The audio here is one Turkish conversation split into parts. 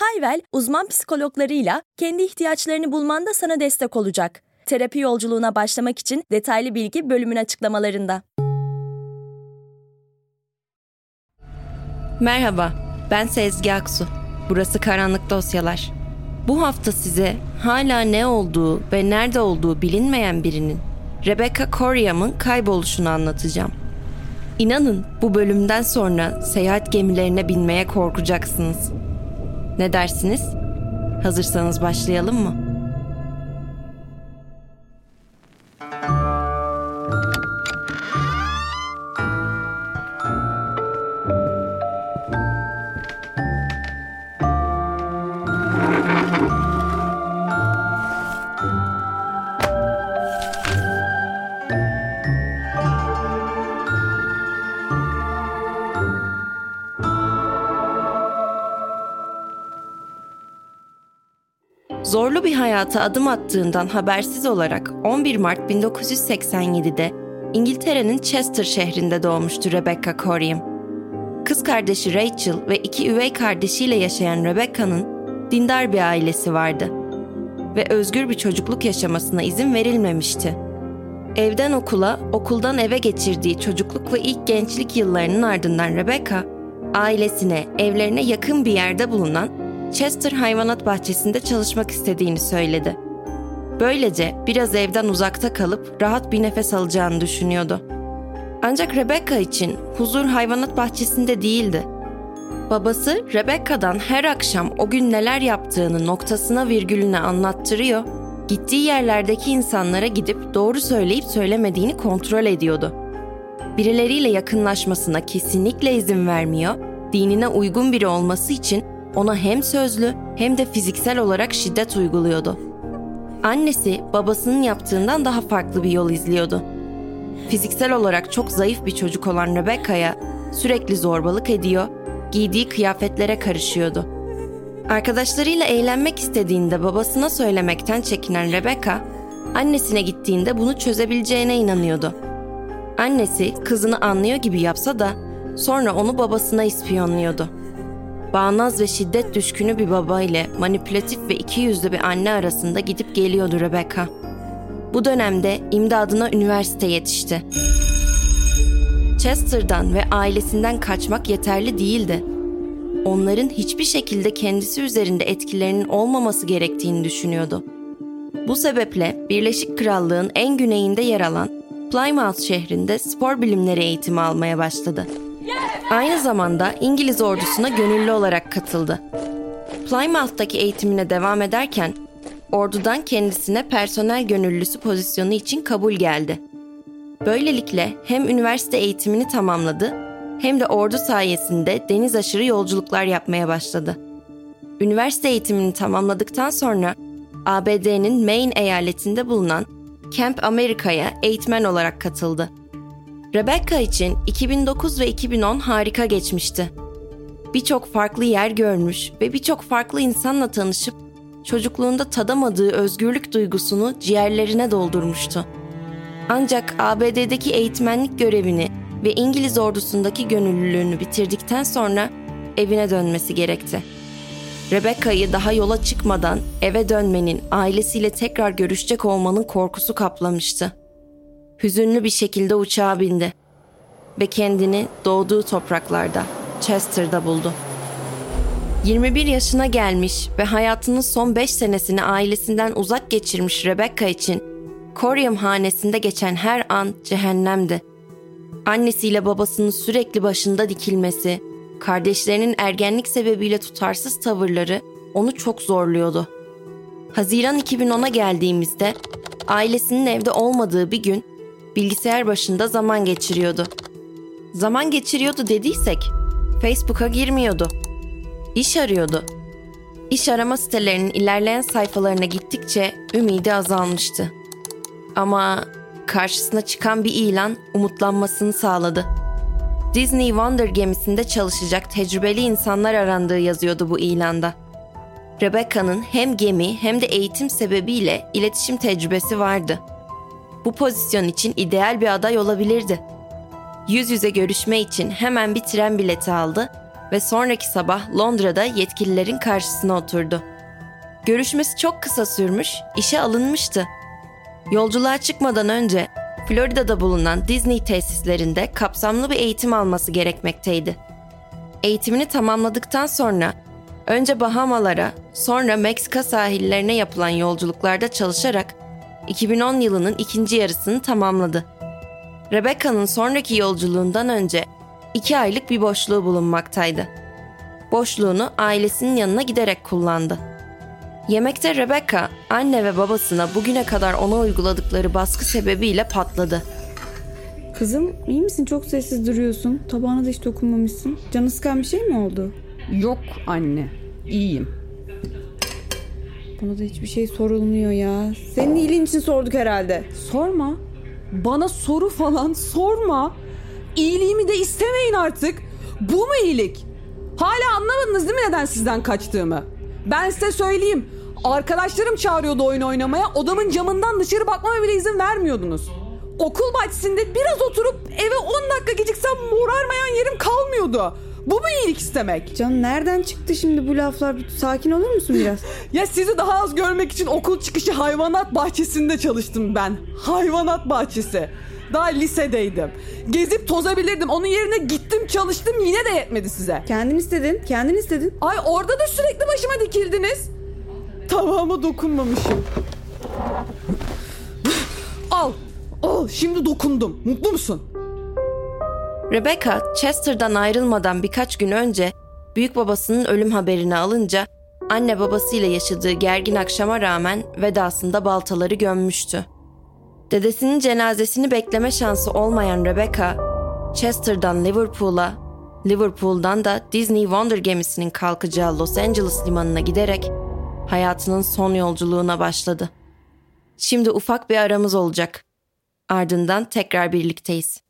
Hayvel, uzman psikologlarıyla kendi ihtiyaçlarını bulmanda sana destek olacak. Terapi yolculuğuna başlamak için detaylı bilgi bölümün açıklamalarında. Merhaba, ben Sezgi Aksu. Burası Karanlık Dosyalar. Bu hafta size hala ne olduğu ve nerede olduğu bilinmeyen birinin Rebecca Coryam'ın kayboluşunu anlatacağım. İnanın bu bölümden sonra seyahat gemilerine binmeye korkacaksınız. Ne dersiniz? Hazırsanız başlayalım mı? Hayata adım attığından habersiz olarak 11 Mart 1987'de İngiltere'nin Chester şehrinde doğmuştu Rebecca Coryam. Kız kardeşi Rachel ve iki üvey kardeşiyle yaşayan Rebecca'nın dindar bir ailesi vardı ve özgür bir çocukluk yaşamasına izin verilmemişti. Evden okula, okuldan eve geçirdiği çocukluk ve ilk gençlik yıllarının ardından Rebecca, ailesine, evlerine yakın bir yerde bulunan Chester Hayvanat Bahçesi'nde çalışmak istediğini söyledi. Böylece biraz evden uzakta kalıp rahat bir nefes alacağını düşünüyordu. Ancak Rebecca için huzur hayvanat bahçesinde değildi. Babası Rebecca'dan her akşam o gün neler yaptığını noktasına virgülüne anlattırıyor, gittiği yerlerdeki insanlara gidip doğru söyleyip söylemediğini kontrol ediyordu. Birileriyle yakınlaşmasına kesinlikle izin vermiyor, dinine uygun biri olması için ona hem sözlü hem de fiziksel olarak şiddet uyguluyordu. Annesi babasının yaptığından daha farklı bir yol izliyordu. Fiziksel olarak çok zayıf bir çocuk olan Rebecca'ya sürekli zorbalık ediyor, giydiği kıyafetlere karışıyordu. Arkadaşlarıyla eğlenmek istediğinde babasına söylemekten çekinen Rebecca, annesine gittiğinde bunu çözebileceğine inanıyordu. Annesi kızını anlıyor gibi yapsa da sonra onu babasına ispiyonluyordu. Bağnaz ve şiddet düşkünü bir baba ile manipülatif ve iki yüzlü bir anne arasında gidip geliyordu Rebecca. Bu dönemde imdadına üniversite yetişti. Chester'dan ve ailesinden kaçmak yeterli değildi. Onların hiçbir şekilde kendisi üzerinde etkilerinin olmaması gerektiğini düşünüyordu. Bu sebeple Birleşik Krallığın en güneyinde yer alan Plymouth şehrinde spor bilimleri eğitimi almaya başladı. Aynı zamanda İngiliz ordusuna gönüllü olarak katıldı. Plymouth'taki eğitimine devam ederken ordudan kendisine personel gönüllüsü pozisyonu için kabul geldi. Böylelikle hem üniversite eğitimini tamamladı hem de ordu sayesinde deniz aşırı yolculuklar yapmaya başladı. Üniversite eğitimini tamamladıktan sonra ABD'nin Maine eyaletinde bulunan Camp Amerika'ya eğitmen olarak katıldı. Rebecca için 2009 ve 2010 harika geçmişti. Birçok farklı yer görmüş ve birçok farklı insanla tanışıp çocukluğunda tadamadığı özgürlük duygusunu ciğerlerine doldurmuştu. Ancak ABD'deki eğitmenlik görevini ve İngiliz ordusundaki gönüllülüğünü bitirdikten sonra evine dönmesi gerekti. Rebecca'yı daha yola çıkmadan eve dönmenin, ailesiyle tekrar görüşecek olmanın korkusu kaplamıştı hüzünlü bir şekilde uçağa bindi ve kendini doğduğu topraklarda, Chester'da buldu. 21 yaşına gelmiş ve hayatının son 5 senesini ailesinden uzak geçirmiş Rebecca için Koryam hanesinde geçen her an cehennemdi. Annesiyle babasının sürekli başında dikilmesi, kardeşlerinin ergenlik sebebiyle tutarsız tavırları onu çok zorluyordu. Haziran 2010'a geldiğimizde ailesinin evde olmadığı bir gün bilgisayar başında zaman geçiriyordu. Zaman geçiriyordu dediysek Facebook'a girmiyordu. İş arıyordu. İş arama sitelerinin ilerleyen sayfalarına gittikçe ümidi azalmıştı. Ama karşısına çıkan bir ilan umutlanmasını sağladı. Disney Wonder gemisinde çalışacak tecrübeli insanlar arandığı yazıyordu bu ilanda. Rebecca'nın hem gemi hem de eğitim sebebiyle iletişim tecrübesi vardı. Bu pozisyon için ideal bir aday olabilirdi. Yüz yüze görüşme için hemen bir tren bileti aldı ve sonraki sabah Londra'da yetkililerin karşısına oturdu. Görüşmesi çok kısa sürmüş, işe alınmıştı. Yolculuğa çıkmadan önce Florida'da bulunan Disney tesislerinde kapsamlı bir eğitim alması gerekmekteydi. Eğitimini tamamladıktan sonra önce Bahamalara, sonra Meksika sahillerine yapılan yolculuklarda çalışarak 2010 yılının ikinci yarısını tamamladı. Rebecca'nın sonraki yolculuğundan önce iki aylık bir boşluğu bulunmaktaydı. Boşluğunu ailesinin yanına giderek kullandı. Yemekte Rebecca, anne ve babasına bugüne kadar ona uyguladıkları baskı sebebiyle patladı. Kızım iyi misin? Çok sessiz duruyorsun. Tabağına da hiç dokunmamışsın. Canı sıkan bir şey mi oldu? Yok anne, iyiyim. Bana da hiçbir şey sorulmuyor ya. Senin iyiliğin için sorduk herhalde. Sorma. Bana soru falan sorma. İyiliğimi de istemeyin artık. Bu mu iyilik? Hala anlamadınız değil mi neden sizden kaçtığımı? Ben size söyleyeyim. Arkadaşlarım çağırıyordu oyun oynamaya. Odamın camından dışarı bakmama bile izin vermiyordunuz. Okul bahçesinde biraz oturup eve 10 dakika geciksem morarmayan yerim kalmıyordu. Bu mu iyilik istemek? Can nereden çıktı şimdi bu laflar? Sakin olur musun biraz? Ya sizi daha az görmek için okul çıkışı hayvanat bahçesinde çalıştım ben. Hayvanat bahçesi. Daha lisedeydim. Gezip tozabilirdim. Onun yerine gittim çalıştım yine de yetmedi size. kendin istedin. Kendin istedin. Ay orada da sürekli başıma dikildiniz. Tabağıma dokunmamışım. Al. Al şimdi dokundum. Mutlu musun? Rebecca, Chester'dan ayrılmadan birkaç gün önce büyük babasının ölüm haberini alınca anne babasıyla yaşadığı gergin akşama rağmen vedasında baltaları gömmüştü. Dedesinin cenazesini bekleme şansı olmayan Rebecca, Chester'dan Liverpool'a, Liverpool'dan da Disney Wonder gemisinin kalkacağı Los Angeles limanına giderek hayatının son yolculuğuna başladı. Şimdi ufak bir aramız olacak. Ardından tekrar birlikteyiz.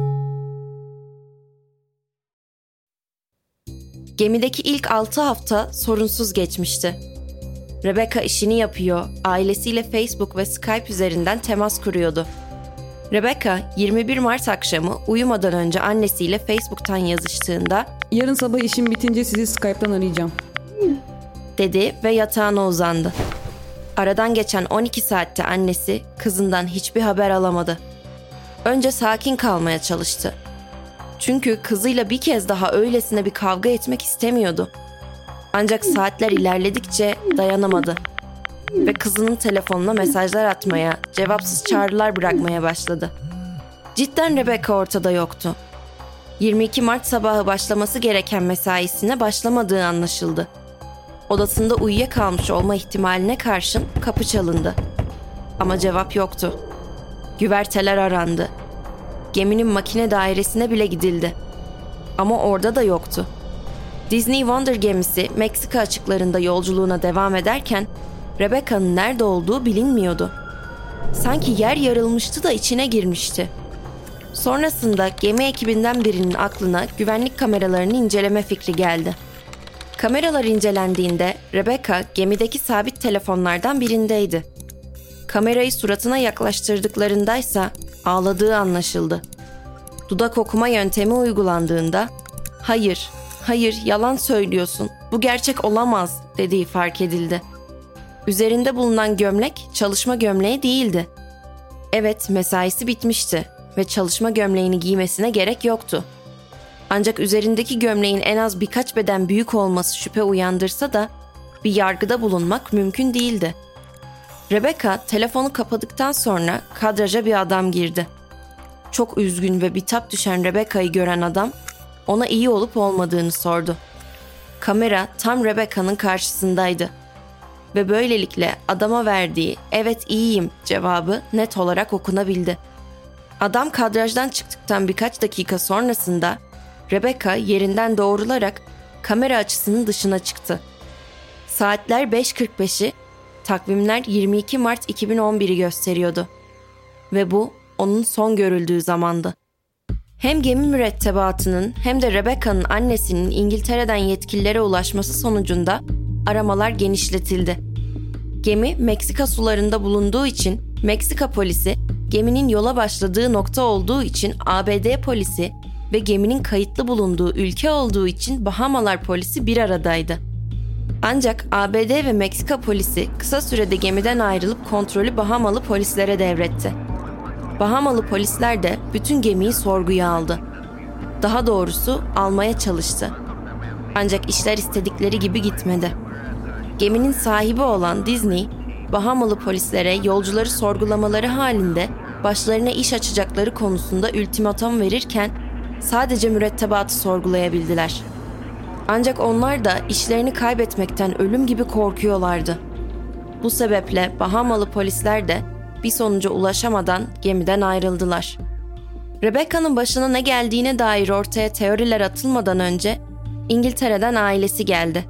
Gemideki ilk 6 hafta sorunsuz geçmişti. Rebecca işini yapıyor, ailesiyle Facebook ve Skype üzerinden temas kuruyordu. Rebecca 21 Mart akşamı uyumadan önce annesiyle Facebook'tan yazıştığında Yarın sabah işim bitince sizi Skype'tan arayacağım. dedi ve yatağına uzandı. Aradan geçen 12 saatte annesi kızından hiçbir haber alamadı. Önce sakin kalmaya çalıştı. Çünkü kızıyla bir kez daha öylesine bir kavga etmek istemiyordu. Ancak saatler ilerledikçe dayanamadı ve kızının telefonuna mesajlar atmaya, cevapsız çağrılar bırakmaya başladı. Cidden Rebecca ortada yoktu. 22 Mart sabahı başlaması gereken mesaisine başlamadığı anlaşıldı. Odasında uyuyakalmış olma ihtimaline karşın kapı çalındı. Ama cevap yoktu. Güverteler arandı. Geminin makine dairesine bile gidildi. Ama orada da yoktu. Disney Wonder gemisi Meksika açıklarında yolculuğuna devam ederken Rebecca'nın nerede olduğu bilinmiyordu. Sanki yer yarılmıştı da içine girmişti. Sonrasında gemi ekibinden birinin aklına güvenlik kameralarını inceleme fikri geldi. Kameralar incelendiğinde Rebecca gemideki sabit telefonlardan birindeydi. Kamerayı suratına yaklaştırdıklarındaysa ağladığı anlaşıldı. Dudak okuma yöntemi uygulandığında "Hayır, hayır yalan söylüyorsun. Bu gerçek olamaz." dediği fark edildi. Üzerinde bulunan gömlek çalışma gömleği değildi. Evet, mesaisi bitmişti ve çalışma gömleğini giymesine gerek yoktu. Ancak üzerindeki gömleğin en az birkaç beden büyük olması şüphe uyandırsa da bir yargıda bulunmak mümkün değildi. Rebecca telefonu kapadıktan sonra kadraja bir adam girdi. Çok üzgün ve bitap düşen Rebecca'yı gören adam ona iyi olup olmadığını sordu. Kamera tam Rebecca'nın karşısındaydı. Ve böylelikle adama verdiği evet iyiyim cevabı net olarak okunabildi. Adam kadrajdan çıktıktan birkaç dakika sonrasında Rebecca yerinden doğrularak kamera açısının dışına çıktı. Saatler 5.45'i, takvimler 22 Mart 2011'i gösteriyordu. Ve bu onun son görüldüğü zamandı. Hem gemi mürettebatının hem de Rebecca'nın annesinin İngiltere'den yetkililere ulaşması sonucunda aramalar genişletildi. Gemi Meksika sularında bulunduğu için Meksika polisi geminin yola başladığı nokta olduğu için ABD polisi ve geminin kayıtlı bulunduğu ülke olduğu için Bahamalar polisi bir aradaydı. Ancak ABD ve Meksika polisi kısa sürede gemiden ayrılıp kontrolü Bahamalı polislere devretti. Bahamalı polisler de bütün gemiyi sorguya aldı. Daha doğrusu almaya çalıştı. Ancak işler istedikleri gibi gitmedi. Geminin sahibi olan Disney, Bahamalı polislere yolcuları sorgulamaları halinde başlarına iş açacakları konusunda ultimatom verirken sadece mürettebatı sorgulayabildiler. Ancak onlar da işlerini kaybetmekten ölüm gibi korkuyorlardı. Bu sebeple Bahamalı polisler de bir sonuca ulaşamadan gemiden ayrıldılar. Rebecca'nın başına ne geldiğine dair ortaya teoriler atılmadan önce İngiltere'den ailesi geldi.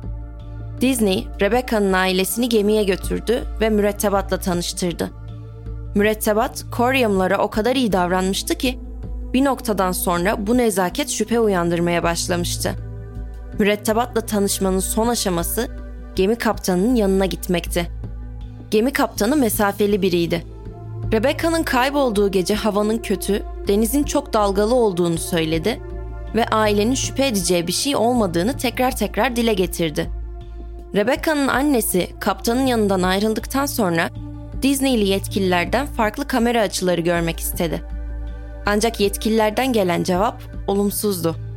Disney, Rebecca'nın ailesini gemiye götürdü ve mürettebatla tanıştırdı. Mürettebat, Corium'lara o kadar iyi davranmıştı ki bir noktadan sonra bu nezaket şüphe uyandırmaya başlamıştı. Mürettebatla tanışmanın son aşaması gemi kaptanının yanına gitmekti. Gemi kaptanı mesafeli biriydi. Rebecca'nın kaybolduğu gece havanın kötü, denizin çok dalgalı olduğunu söyledi ve ailenin şüphe edeceği bir şey olmadığını tekrar tekrar dile getirdi. Rebecca'nın annesi kaptanın yanından ayrıldıktan sonra Disney'li yetkililerden farklı kamera açıları görmek istedi. Ancak yetkililerden gelen cevap olumsuzdu.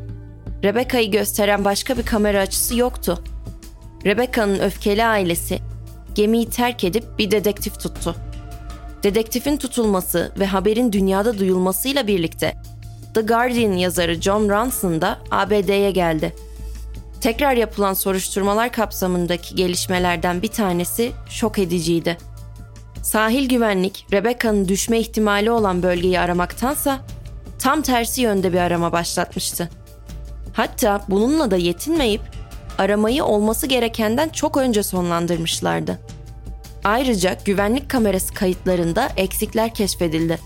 Rebecca'yı gösteren başka bir kamera açısı yoktu. Rebecca'nın öfkeli ailesi gemiyi terk edip bir dedektif tuttu. Dedektifin tutulması ve haberin dünyada duyulmasıyla birlikte The Guardian yazarı John Ronson da ABD'ye geldi. Tekrar yapılan soruşturmalar kapsamındaki gelişmelerden bir tanesi şok ediciydi. Sahil güvenlik Rebecca'nın düşme ihtimali olan bölgeyi aramaktansa tam tersi yönde bir arama başlatmıştı. Hatta bununla da yetinmeyip aramayı olması gerekenden çok önce sonlandırmışlardı. Ayrıca güvenlik kamerası kayıtlarında eksikler keşfedildi.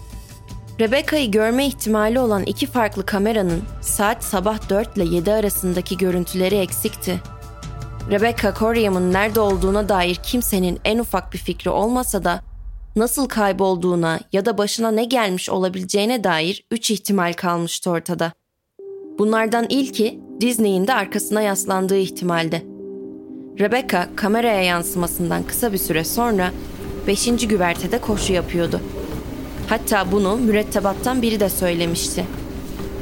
Rebecca'yı görme ihtimali olan iki farklı kameranın saat sabah 4 ile 7 arasındaki görüntüleri eksikti. Rebecca Corium'un nerede olduğuna dair kimsenin en ufak bir fikri olmasa da nasıl kaybolduğuna ya da başına ne gelmiş olabileceğine dair üç ihtimal kalmıştı ortada. Bunlardan ilki Disney'in de arkasına yaslandığı ihtimaldi. Rebecca kameraya yansımasından kısa bir süre sonra 5. güvertede koşu yapıyordu. Hatta bunu mürettebattan biri de söylemişti.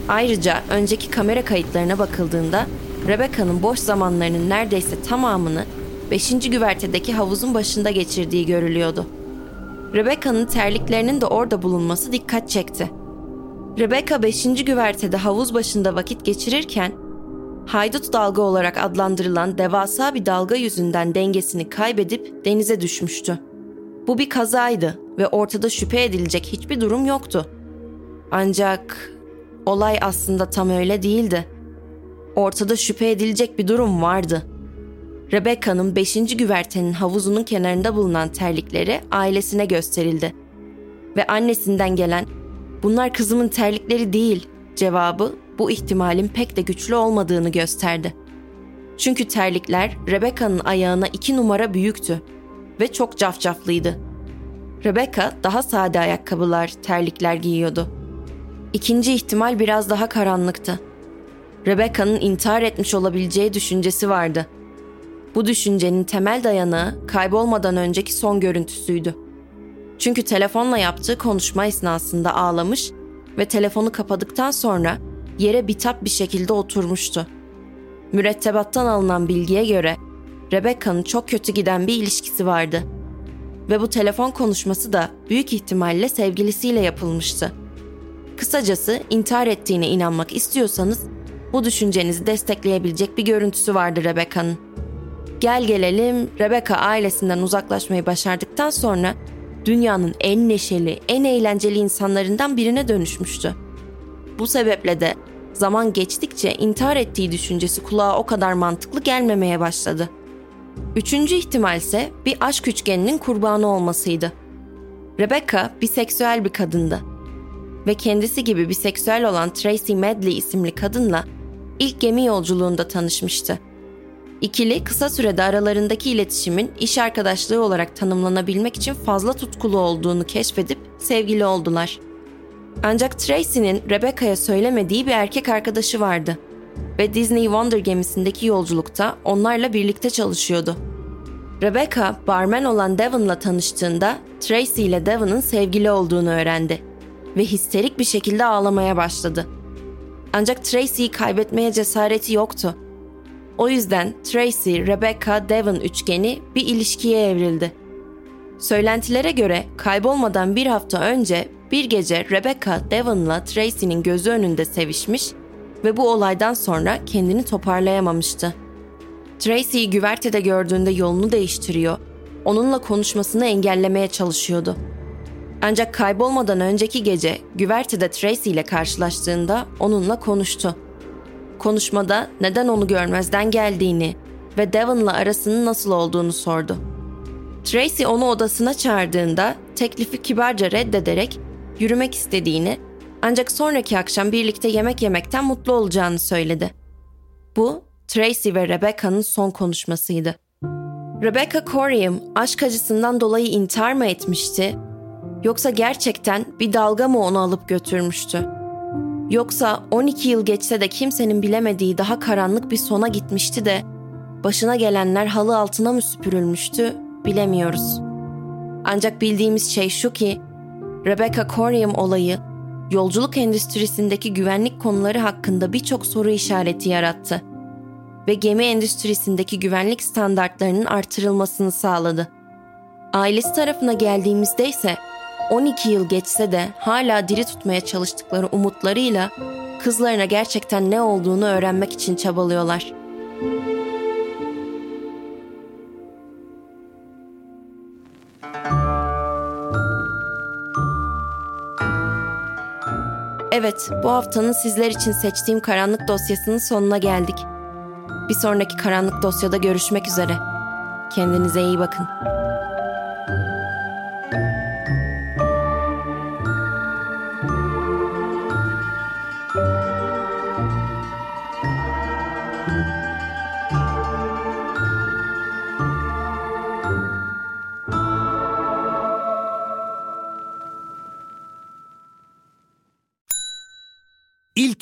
Ayrıca önceki kamera kayıtlarına bakıldığında Rebecca'nın boş zamanlarının neredeyse tamamını 5. güvertedeki havuzun başında geçirdiği görülüyordu. Rebecca'nın terliklerinin de orada bulunması dikkat çekti. Rebecca 5. güvertede havuz başında vakit geçirirken haydut dalga olarak adlandırılan devasa bir dalga yüzünden dengesini kaybedip denize düşmüştü. Bu bir kazaydı ve ortada şüphe edilecek hiçbir durum yoktu. Ancak olay aslında tam öyle değildi. Ortada şüphe edilecek bir durum vardı. Rebecca'nın 5. güvertenin havuzunun kenarında bulunan terlikleri ailesine gösterildi. Ve annesinden gelen "Bunlar kızımın terlikleri değil." cevabı bu ihtimalin pek de güçlü olmadığını gösterdi. Çünkü terlikler Rebecca'nın ayağına iki numara büyüktü ve çok cafcaflıydı. Rebecca daha sade ayakkabılar, terlikler giyiyordu. İkinci ihtimal biraz daha karanlıktı. Rebecca'nın intihar etmiş olabileceği düşüncesi vardı. Bu düşüncenin temel dayanağı kaybolmadan önceki son görüntüsüydü. Çünkü telefonla yaptığı konuşma esnasında ağlamış ve telefonu kapadıktan sonra yere bitap bir şekilde oturmuştu. Mürettebattan alınan bilgiye göre Rebecca'nın çok kötü giden bir ilişkisi vardı. Ve bu telefon konuşması da büyük ihtimalle sevgilisiyle yapılmıştı. Kısacası intihar ettiğine inanmak istiyorsanız bu düşüncenizi destekleyebilecek bir görüntüsü vardı Rebecca'nın. Gel gelelim Rebecca ailesinden uzaklaşmayı başardıktan sonra dünyanın en neşeli, en eğlenceli insanlarından birine dönüşmüştü. Bu sebeple de zaman geçtikçe intihar ettiği düşüncesi kulağa o kadar mantıklı gelmemeye başladı. Üçüncü ihtimal ise bir aşk üçgeninin kurbanı olmasıydı. Rebecca biseksüel bir kadındı ve kendisi gibi biseksüel olan Tracy Medley isimli kadınla ilk gemi yolculuğunda tanışmıştı. İkili kısa sürede aralarındaki iletişimin iş arkadaşlığı olarak tanımlanabilmek için fazla tutkulu olduğunu keşfedip sevgili oldular. Ancak Tracy'nin Rebecca'ya söylemediği bir erkek arkadaşı vardı ve Disney Wonder gemisindeki yolculukta onlarla birlikte çalışıyordu. Rebecca, barmen olan Devon'la tanıştığında Tracy ile Devon'ın sevgili olduğunu öğrendi ve histerik bir şekilde ağlamaya başladı. Ancak Tracy'yi kaybetmeye cesareti yoktu. O yüzden Tracy, Rebecca, Devon üçgeni bir ilişkiye evrildi. Söylentilere göre kaybolmadan bir hafta önce bir gece Rebecca Devon'la Tracy'nin gözü önünde sevişmiş ve bu olaydan sonra kendini toparlayamamıştı. Tracy'yi güvertede gördüğünde yolunu değiştiriyor, onunla konuşmasını engellemeye çalışıyordu. Ancak kaybolmadan önceki gece güvertede Tracy ile karşılaştığında onunla konuştu. Konuşmada neden onu görmezden geldiğini ve Devon'la arasının nasıl olduğunu sordu. Tracy onu odasına çağırdığında teklifi kibarca reddederek yürümek istediğini ancak sonraki akşam birlikte yemek yemekten mutlu olacağını söyledi. Bu Tracy ve Rebecca'nın son konuşmasıydı. Rebecca Corium aşk acısından dolayı intihar mı etmişti? Yoksa gerçekten bir dalga mı onu alıp götürmüştü? Yoksa 12 yıl geçse de kimsenin bilemediği daha karanlık bir sona gitmişti de başına gelenler halı altına mı süpürülmüştü bilemiyoruz. Ancak bildiğimiz şey şu ki Rebecca Corium olayı yolculuk endüstrisindeki güvenlik konuları hakkında birçok soru işareti yarattı ve gemi endüstrisindeki güvenlik standartlarının artırılmasını sağladı. Ailesi tarafına geldiğimizde ise 12 yıl geçse de hala diri tutmaya çalıştıkları umutlarıyla kızlarına gerçekten ne olduğunu öğrenmek için çabalıyorlar. Evet, bu haftanın sizler için seçtiğim karanlık dosyasının sonuna geldik. Bir sonraki karanlık dosyada görüşmek üzere. Kendinize iyi bakın.